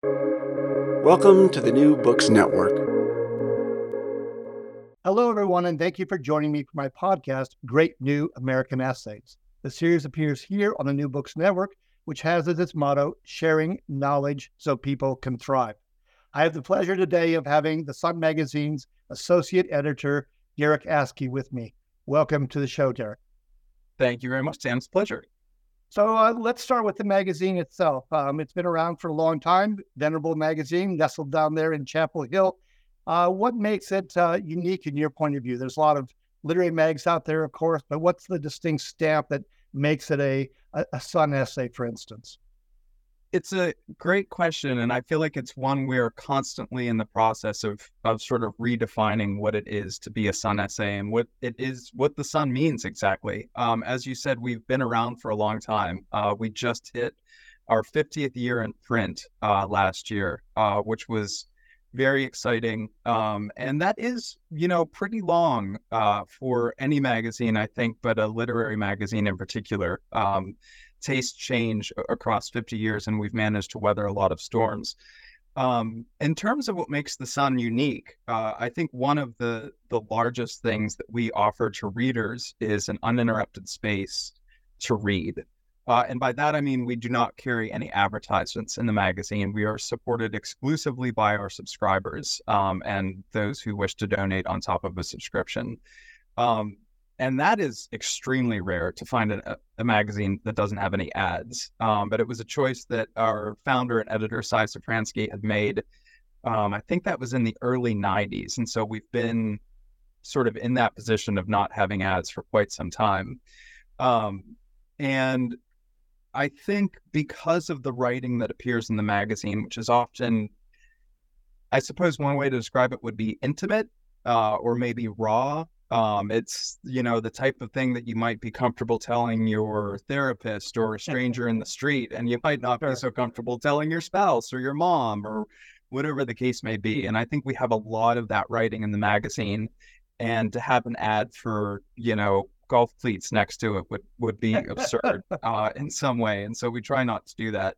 Welcome to the New Books Network. Hello, everyone, and thank you for joining me for my podcast, Great New American Essays. The series appears here on the New Books Network, which has as its motto, sharing knowledge so people can thrive. I have the pleasure today of having the Sun Magazine's associate editor, Derek Askey, with me. Welcome to the show, Derek. Thank you very much, Sam. It's a pleasure. So uh, let's start with the magazine itself. Um, it's been around for a long time, Venerable Magazine, nestled down there in Chapel Hill. Uh, what makes it uh, unique in your point of view? There's a lot of literary mags out there, of course, but what's the distinct stamp that makes it a, a, a Sun essay, for instance? It's a great question, and I feel like it's one we're constantly in the process of of sort of redefining what it is to be a Sun essay and what it is, what the Sun means exactly. Um, as you said, we've been around for a long time. Uh, we just hit our 50th year in print uh, last year, uh, which was very exciting. Um, and that is, you know, pretty long uh, for any magazine, I think, but a literary magazine in particular. Um, tastes change across 50 years, and we've managed to weather a lot of storms. Um, in terms of what makes the Sun unique, uh, I think one of the the largest things that we offer to readers is an uninterrupted space to read. Uh, and by that, I mean we do not carry any advertisements in the magazine. We are supported exclusively by our subscribers um, and those who wish to donate on top of a subscription. Um, and that is extremely rare to find a, a magazine that doesn't have any ads. Um, but it was a choice that our founder and editor, Sy Safransky, had made. Um, I think that was in the early 90s. And so we've been sort of in that position of not having ads for quite some time. Um, and I think because of the writing that appears in the magazine, which is often, I suppose one way to describe it would be intimate uh, or maybe raw um, it's you know the type of thing that you might be comfortable telling your therapist or a stranger in the street, and you might not be so comfortable telling your spouse or your mom or whatever the case may be. And I think we have a lot of that writing in the magazine, and to have an ad for you know golf cleats next to it would would be absurd uh, in some way. And so we try not to do that.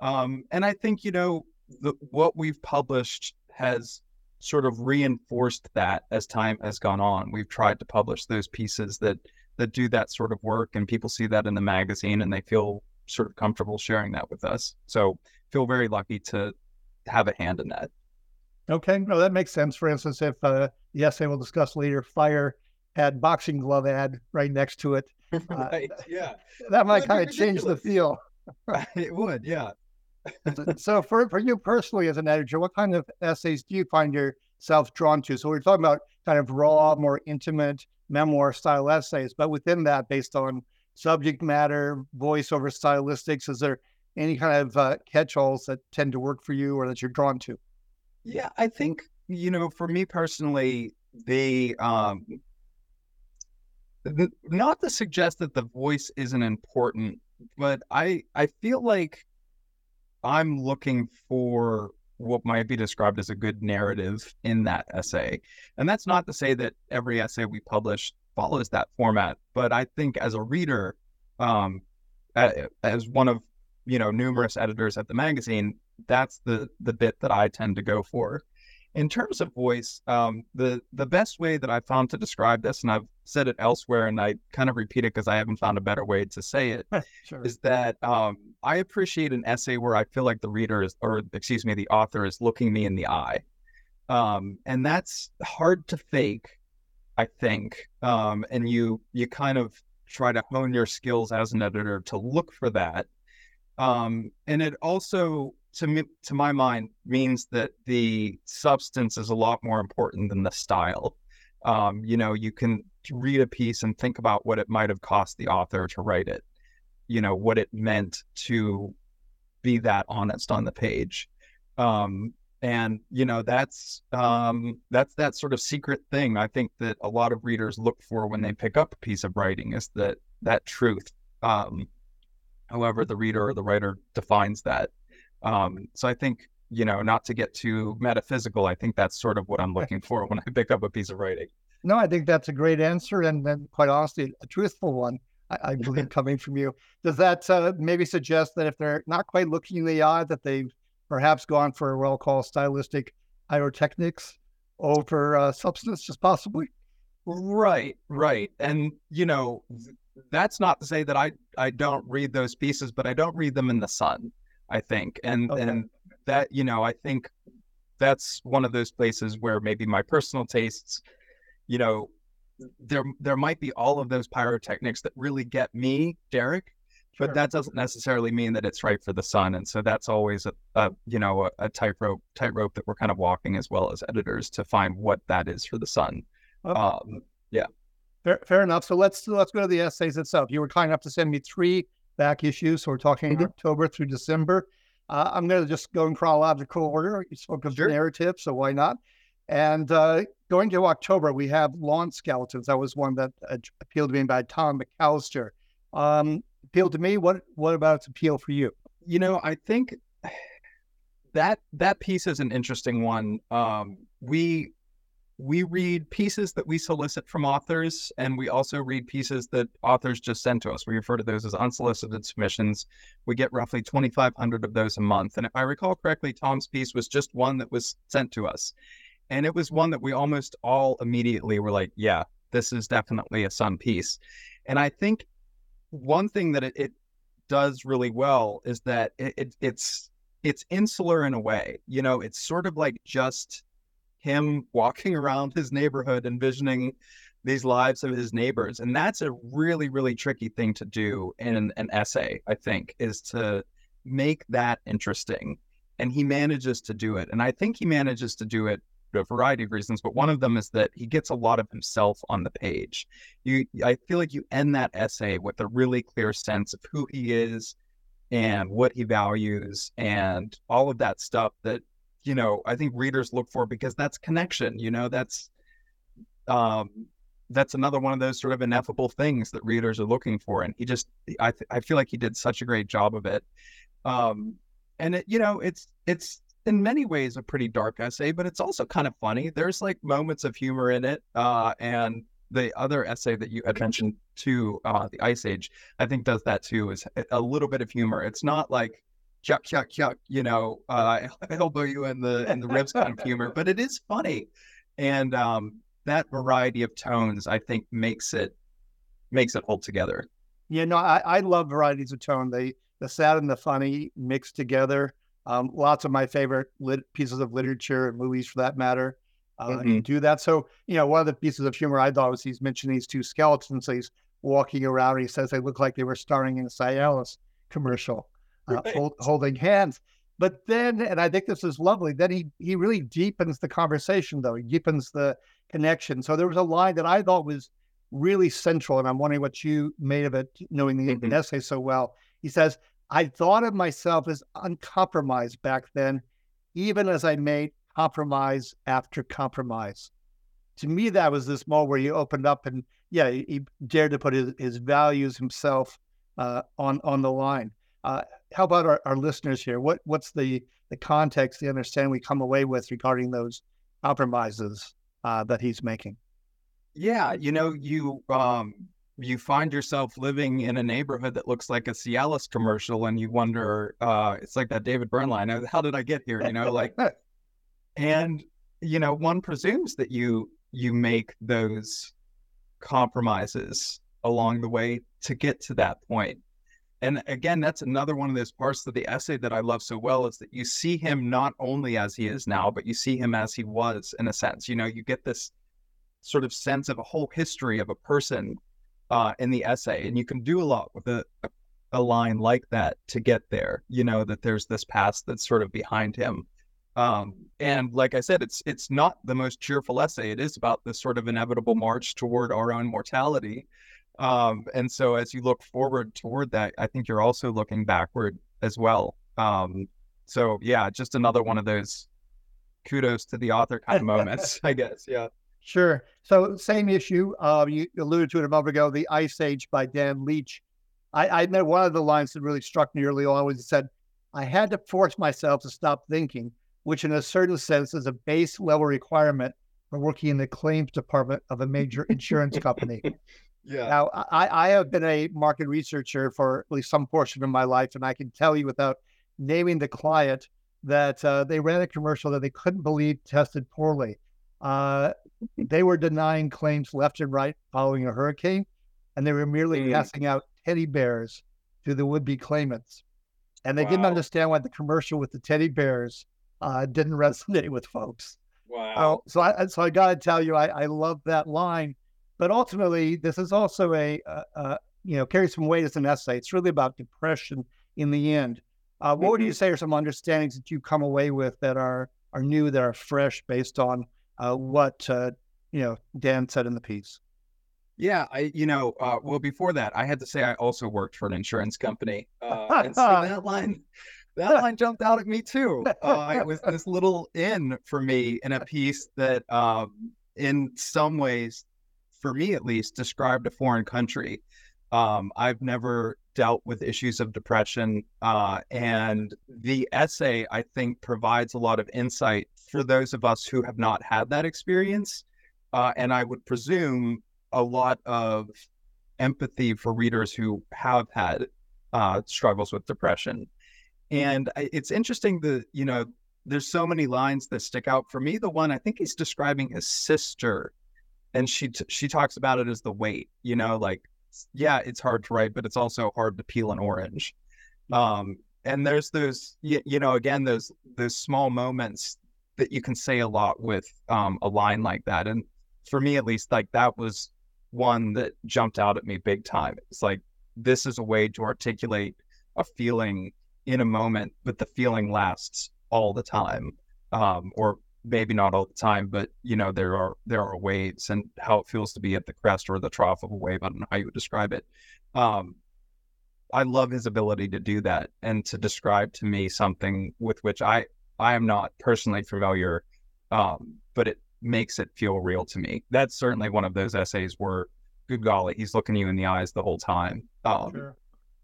Um, and I think you know the, what we've published has sort of reinforced that as time has gone on. We've tried to publish those pieces that that do that sort of work, and people see that in the magazine, and they feel sort of comfortable sharing that with us. So feel very lucky to have a hand in that. Okay, no, that makes sense. For instance, if uh, the essay we'll discuss later, Fire had boxing glove ad right next to it, uh, right? Yeah, that might kind of change the feel. it would, yeah so for, for you personally as an editor, what kind of essays do you find yourself drawn to? So we're talking about kind of raw, more intimate memoir style essays, but within that, based on subject matter, voiceover stylistics, is there any kind of uh, catch-alls that tend to work for you or that you're drawn to? Yeah, I think you know, for me personally, the um, the, not to suggest that the voice isn't important, but I I feel like I'm looking for what might be described as a good narrative in that essay. And that's not to say that every essay we publish follows that format, but I think as a reader, um, as one of you know numerous editors at the magazine, that's the the bit that I tend to go for. In terms of voice, um, the the best way that I found to describe this, and I've said it elsewhere, and I kind of repeat it because I haven't found a better way to say it, sure. is that um, I appreciate an essay where I feel like the reader is, or excuse me, the author is looking me in the eye, um, and that's hard to fake, I think. Um, and you you kind of try to hone your skills as an editor to look for that. Um, and it also to me, to my mind, means that the substance is a lot more important than the style. Um, you know, you can read a piece and think about what it might have cost the author to write it. You know, what it meant to be that honest on the page. Um, and you know, that's um, that's that sort of secret thing I think that a lot of readers look for when they pick up a piece of writing is that that truth. Um, however, the reader or the writer defines that. Um, so I think, you know, not to get too metaphysical, I think that's sort of what I'm looking for when I pick up a piece of writing. No, I think that's a great answer, and then quite honestly, a truthful one. I, I believe coming from you. Does that uh, maybe suggest that if they're not quite looking in the eye, that they've perhaps gone for what I'll call stylistic pyrotechnics over uh, substance, just possibly. Right, right, and you know, that's not to say that I I don't read those pieces, but I don't read them in the sun. I think, and okay. and that you know, I think that's one of those places where maybe my personal tastes, you know, there there might be all of those pyrotechnics that really get me, Derek, Sure. but that doesn't necessarily mean that it's right for the sun. And so that's always a, a you know a, a tightrope tightrope that we're kind of walking as well as editors to find what that is for the sun. Um, yeah, fair, fair enough. So let's let's go to the essays itself. You were kind enough to send me three back issues. So we're talking mm-hmm. October through December. Uh, I'm going to just go in chronological order. You spoke of sure. narrative, so why not? And uh, going to October, we have Lawn Skeletons. That was one that uh, appealed to me by Tom McAllister. Um, appealed to me. What what about its appeal for you? You know, I think that that piece is an interesting one. Um, we we read pieces that we solicit from authors, and we also read pieces that authors just send to us. We refer to those as unsolicited submissions. We get roughly 2,500 of those a month. And if I recall correctly, Tom's piece was just one that was sent to us. And it was one that we almost all immediately were like, yeah, this is definitely a Sun piece. And I think one thing that it, it does really well is that it, it, it's it's insular in a way. You know, it's sort of like just him walking around his neighborhood, envisioning these lives of his neighbors, and that's a really really tricky thing to do in an, an essay. I think is to make that interesting, and he manages to do it. And I think he manages to do it for a variety of reasons, but one of them is that he gets a lot of himself on the page. You, I feel like you end that essay with a really clear sense of who he is and what he values and all of that stuff that you know I think readers look for because that's connection. You know, that's um, that's another one of those sort of ineffable things that readers are looking for, and he just I th- I feel like he did such a great job of it. Um, and it, you know, it's it's in many ways a pretty dark essay, but it's also kind of funny. There's like moments of humor in it. Uh, and the other essay that you had mentioned to uh, the Ice Age, I think does that too, is a little bit of humor. It's not like chuck, chuck, chuck, you know, uh, elbow you in the in the ribs kind of humor, but it is funny. And um, that variety of tones, I think, makes it makes it hold together. Yeah, no, I, I love varieties of tone. They the sad and the funny mixed together. Um, lots of my favorite lit- pieces of literature and movies, for that matter, uh, mm-hmm. do that. So, you know, one of the pieces of humor I thought was he's mentioning these two skeletons. he's walking around. he says they look like they were starring in a Cialis commercial, uh, right. hold, holding hands. But then, and I think this is lovely. Then he he really deepens the conversation, though. He deepens the connection. So there was a line that I thought was really central, and I'm wondering what you made of it, knowing the mm-hmm. essay so well. He says, I thought of myself as uncompromised back then, even as I made compromise after compromise. To me, that was this moment where he opened up and, yeah, he, he dared to put his, his values himself uh, on on the line. Uh, how about our, our listeners here? What what's the the context, the understanding we come away with regarding those compromises uh, that he's making? Yeah, you know, you um, you find yourself living in a neighborhood that looks like a Cialis commercial, and you wonder, uh, it's like that David Byrne line, how did I get here? You know, like, and you know, one presumes that you you make those compromises along the way to get to that point. And again, that's another one of those parts of the essay that I love so well is that you see him not only as he is now, but you see him as he was in a sense. You know, you get this sort of sense of a whole history of a person uh, in the essay, and you can do a lot with a, a line like that to get there. You know that there's this past that's sort of behind him, um, and like I said, it's it's not the most cheerful essay. It is about this sort of inevitable march toward our own mortality. Um, and so as you look forward toward that, I think you're also looking backward as well. Um, so yeah, just another one of those kudos to the author kind of moments, I guess. Yeah. Sure. So same issue. Uh, you alluded to it a moment ago. The Ice Age by Dan Leach. I, I met one of the lines that really struck me early on was it said, "I had to force myself to stop thinking," which in a certain sense is a base level requirement for working in the claims department of a major insurance company. Yeah. Now, I, I have been a market researcher for at least some portion of my life, and I can tell you without naming the client that uh, they ran a commercial that they couldn't believe tested poorly. Uh, they were denying claims left and right following a hurricane, and they were merely mm. passing out teddy bears to the would-be claimants. And they wow. didn't understand why the commercial with the teddy bears uh, didn't resonate with folks. Wow. so I so I got to tell you, I, I love that line. But ultimately, this is also a, a, you know carries some weight as an essay. It's really about depression in the end. Uh, what would you mm-hmm. say are some understandings that you come away with that are are new, that are fresh, based on uh, what uh, you know Dan said in the piece? Yeah, I you know, uh, well before that, I had to say I also worked for an insurance company, uh, and so that line that line jumped out at me too. Uh, it was this little in for me in a piece that, um, in some ways, for me at least, described a foreign country. Um, I've never dealt with issues of depression, uh, and the essay I think provides a lot of insight for those of us who have not had that experience, uh, and I would presume a lot of empathy for readers who have had uh, struggles with depression. And it's interesting that, you know, there's so many lines that stick out for me. The one I think he's describing his sister, and she t- she talks about it as the weight. You know, like yeah, it's hard to write, but it's also hard to peel an orange. Um, and there's those, you, you know, again, those those small moments that you can say a lot with um, a line like that. And for me, at least, like that was one that jumped out at me big time. It's like this is a way to articulate a feeling in a moment, but the feeling lasts all the time, um, or maybe not all the time, but you know there are there are waves and how it feels to be at the crest or the trough of a wave. I don't know how you would describe it. Um, I love his ability to do that and to describe to me something with which I I am not personally familiar, um, but it makes it feel real to me. That's certainly one of those essays where, good golly, he's looking you in the eyes the whole time. Um, sure.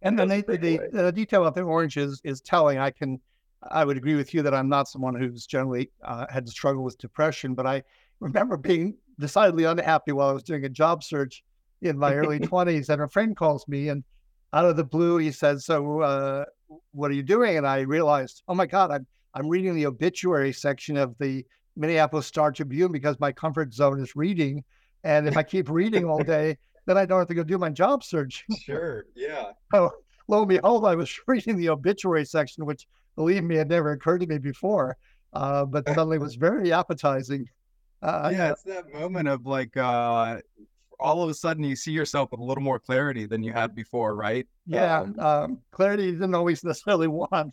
And then the, detail of the orange is, is telling. I can, I would agree with you that I'm not someone who's generally uh, had to struggle with depression, but I remember being decidedly unhappy while I was doing a job search in my early 20s. And a friend calls me, and out of the blue, he said, "So, uh, what are you doing?" And I realized, oh my God, I'm I'm reading the obituary section of the Minneapolis Star Tribune because my comfort zone is reading, and if I keep reading all day, then I don't have to go do my job search. Sure. Yeah. So lo and behold, I was reading the obituary section, which believe me, it never occurred to me before, uh, but suddenly it was very appetizing. Uh, yeah, it's that moment of like uh, all of a sudden you see yourself with a little more clarity than you had before, right? Yeah, um, um, clarity you didn't always necessarily want.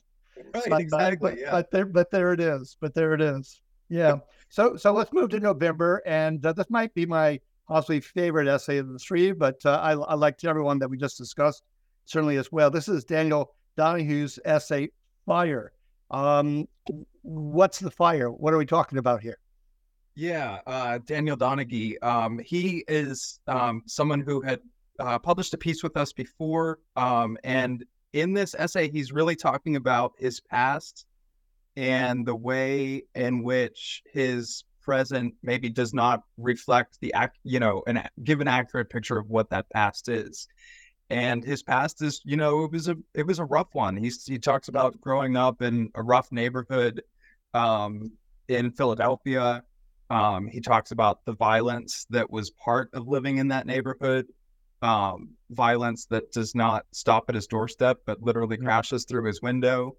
Right, but, exactly. But, yeah. but there, but there it is. But there it is. Yeah. So, so let's move to November, and uh, this might be my possibly favorite essay of the three, but uh, I, I liked everyone that we just discussed certainly as well. This is Daniel Donaghy's essay, Fire. Um, what's the fire? What are we talking about here? Yeah, uh, Daniel Donaghy. Um, he is um, someone who had uh, published a piece with us before. Um, and in this essay, he's really talking about his past and the way in which his present maybe does not reflect the act, you know, and give an accurate picture of what that past is. And his past is, you know, it was a it was a rough one. He's he talks about growing up in a rough neighborhood um, in Philadelphia. Um, he talks about the violence that was part of living in that neighborhood, um, violence that does not stop at his doorstep, but literally crashes through his window.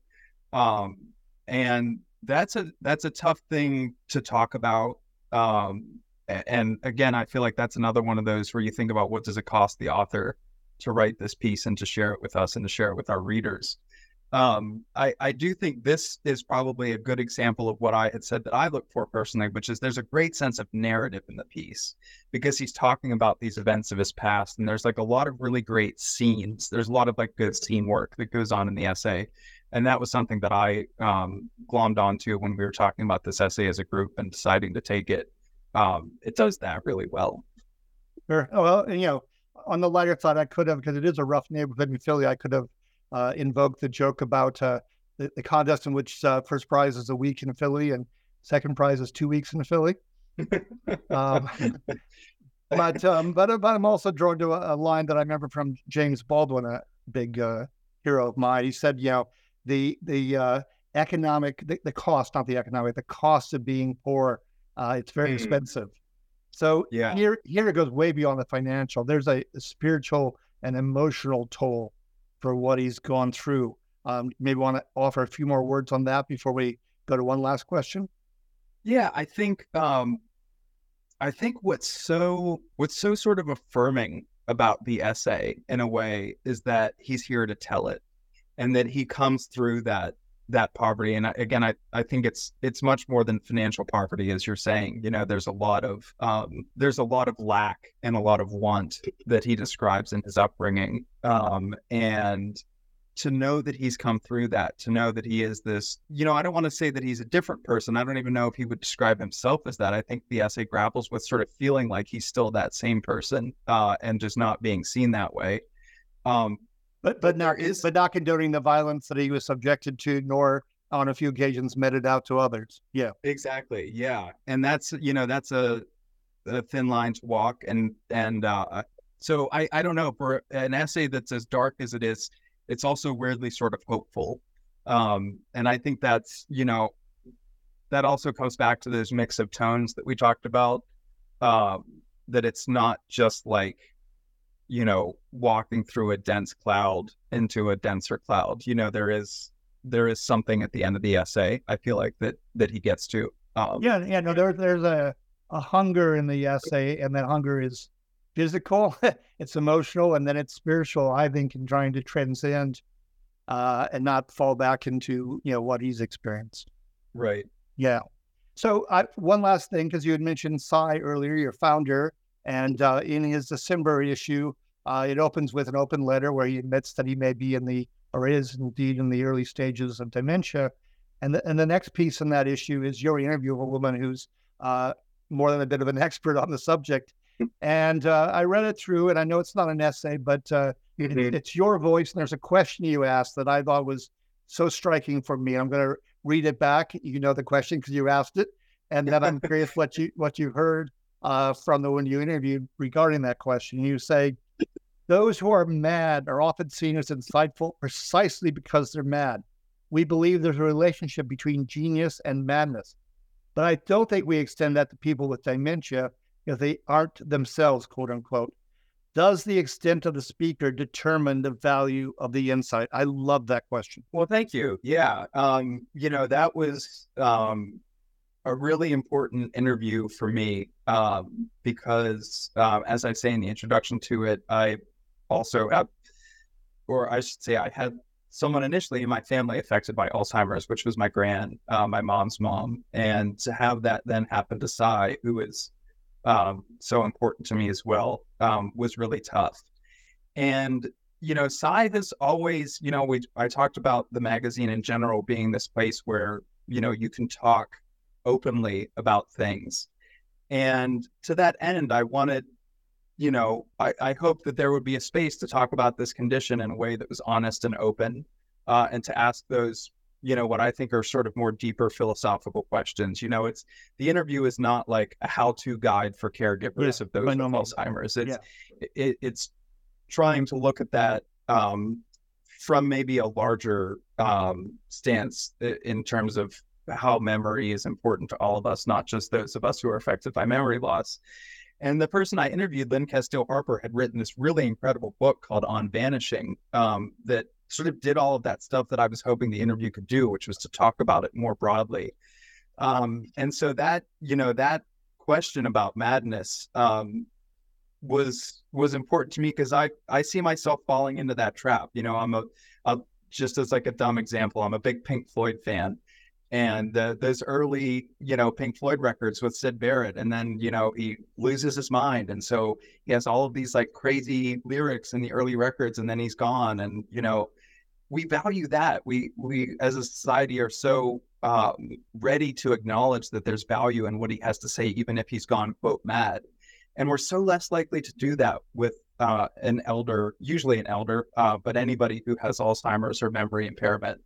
Um, and that's a that's a tough thing to talk about. Um, and again, I feel like that's another one of those where you think about what does it cost the author to write this piece and to share it with us and to share it with our readers. Um, I, I do think this is probably a good example of what I had said that I look for personally, which is there's a great sense of narrative in the piece because he's talking about these events of his past, and there's like a lot of really great scenes. There's a lot of like good scene work that goes on in the essay and that was something that I um, glommed onto when we were talking about this essay as a group and deciding to take it. Um, it does that really well. Sure. Oh, well, and, you know, on the lighter side, I could have because it is a rough neighborhood in Philly. I could have uh, invoked the joke about uh, the, the, contest in which uh, first prize is a week in Philly and second prize is two weeks in Philly. um, but um, but but I'm also drawn to a, a, line that I remember from James Baldwin, a big uh, hero of mine. He said, you know the the uh, economic, the, the cost, not the economic, the cost of being poor. Uh, it's very Mm. expensive. So Yeah. here, here it goes way beyond the financial. There's a, a spiritual and emotional toll for what he's gone through. Um, maybe want to offer a few more words on that before we go to one last question. Yeah, I think um I think what's so what's so sort of affirming about the essay in a way is that he's here to tell it and that he comes through that that poverty and again I, I think it's it's much more than financial poverty as you're saying you know there's a lot of um, there's a lot of lack and a lot of want that he describes in his upbringing um, and to know that he's come through that, to know that he is this, you know, I don't want to say that he's a different person. I don't even know if he would describe himself as that. I think the essay grapples with sort of feeling like he's still that same person uh, and just not being seen that way. Um, But but not is- but not condoning the violence that he was subjected to, nor on a few occasions meted out to others. Yeah. Exactly. Yeah. And that's, you know, that's a, a thin line to walk. And, and, uh, so I, I don't know for an essay that's as dark as it is, it's also weirdly sort of hopeful. Um, and I think that's, you know, that also comes back to those mix of tones that we talked about. Um, that it's not just like, you know, walking through a dense cloud into a denser cloud. You know, there is there is something at the end of the essay. I feel like that that he gets to. Um, Yeah, yeah, no, there, there's a, a hunger in the essay, and that hunger is physical, it's emotional, and then it's spiritual, I think, in trying to transcend uh, and not fall back into, you know, what he's experienced. Right. Yeah. So I, one last thing, because you had mentioned Sy earlier, your founder, and uh, in his December issue, uh, it opens with an open letter where he admits that he may be in the, or is indeed in the early stages of dementia. And the, and the next piece in that issue is your interview of a woman who's uh, more than a bit of an expert on the subject. And uh, I read it through, and I know it's not an essay, but uh, it- Mhm. it's your voice. And there's a question you asked that I thought was so striking for me. I'm going to read it back. You know the question because you asked it, and then I'm curious what you what you heard uh, from the one you interviewed regarding that question. You say, "Those who are mad are often seen as insightful precisely because they're mad. We believe there's a relationship between genius and madness, but I don't think we extend that to people with dementia if they aren't themselves, quote unquote." Does the extent of the speaker determine the value of the insight? I love that question. Well, thank you. Yeah. Um, you know, that was um, a really important interview for me um, because, um, as I say in the introduction to it, I also or I should say, I had someone initially in my family affected by Alzheimer's, which was my grand, uh, my mom's mom. And to have that then happen to Sy, who is um, so important to me as well, um, was really tough. And you know, Sy has always, you know, we I talked about the magazine in general being this place where you know you can talk openly about things, and to that end, I wanted, you know, I, I hope that there would be a space to talk about this condition in a way that was honest and open, uh, and to ask those, you know, what I think are sort of more deeper philosophical questions. You know, it's the interview is not like a how-to guide for caregivers Yeah, of those with. Alzheimer's. It's Yeah. it, it's trying to look at that um, from maybe a larger um, stance in terms of how memory is important to all of us, not just those of us who are affected by memory loss. And the person I interviewed, Lynn Casteel Harper, had written this really incredible book called On Vanishing um, that sort of did all of that stuff that I was hoping the interview could do, which was to talk about it more broadly. Um, and so that, you know, that question about madness um, was was important to me because I I see myself falling into that trap. You know, I'm a, a just as like a dumb example, I'm a big Pink Floyd fan, and uh, those early you know Pink Floyd records with Syd Barrett, and then you know he loses his mind, and so he has all of these like crazy lyrics in the early records, and then he's gone, and you know we value that. We we as a society are so um, ready to acknowledge that there's value in what he has to say, even if he's gone quote mad and we're so less likely to do that with uh, an elder, usually an elder, uh, but anybody who has Alzheimer's or memory impairment.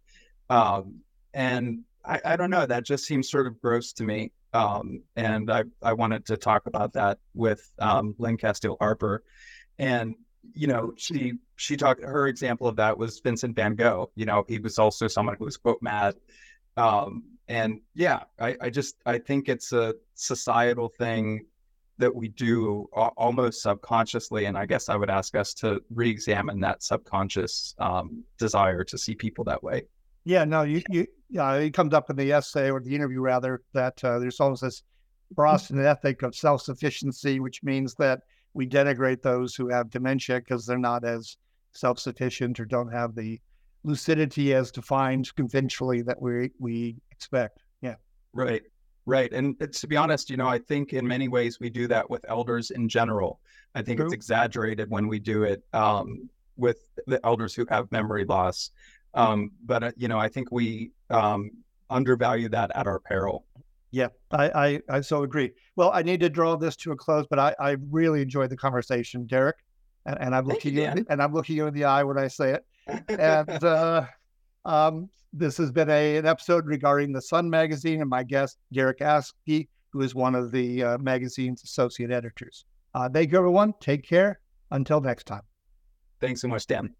Um, and I, I, don't know, that just seems sort of gross to me. Um, and I, I wanted to talk about that with um, Lynn Casteel Harper. And, you know, she she talked her example of that was Vincent van Gogh. You know, he was also someone who was quote mad. Um, and yeah, I, I just I think it's a societal thing that we do almost subconsciously. And I guess I would ask us to re-examine that subconscious um, desire to see people that way. Yeah, no, you, you, yeah, it comes up in the essay or the interview rather that uh, there's almost this Boston ethic of self-sufficiency, which means that we denigrate those who have dementia because they're not as self-sufficient or don't have the lucidity as defined conventionally that we we expect. Yeah. Right. Right. And to be honest, you know, I think in many ways we do that with elders in general. I think True. it's exaggerated when we do it um, with the elders who have memory loss. Um, but, uh, you know, I think we um, undervalue that at our peril. Yeah, I, I, I, so agree. Well, I need to draw this to a close, but I, I really enjoyed the conversation, Derek. And, and I'm looking you, you and I'm looking you in the eye when I say it. And uh, um, this has been a, an episode regarding the Sun magazine and my guest, Derek Askey, who is one of the uh, magazine's associate editors. Uh, thank you, everyone. Take care. Until next time. Thanks so much, Dan.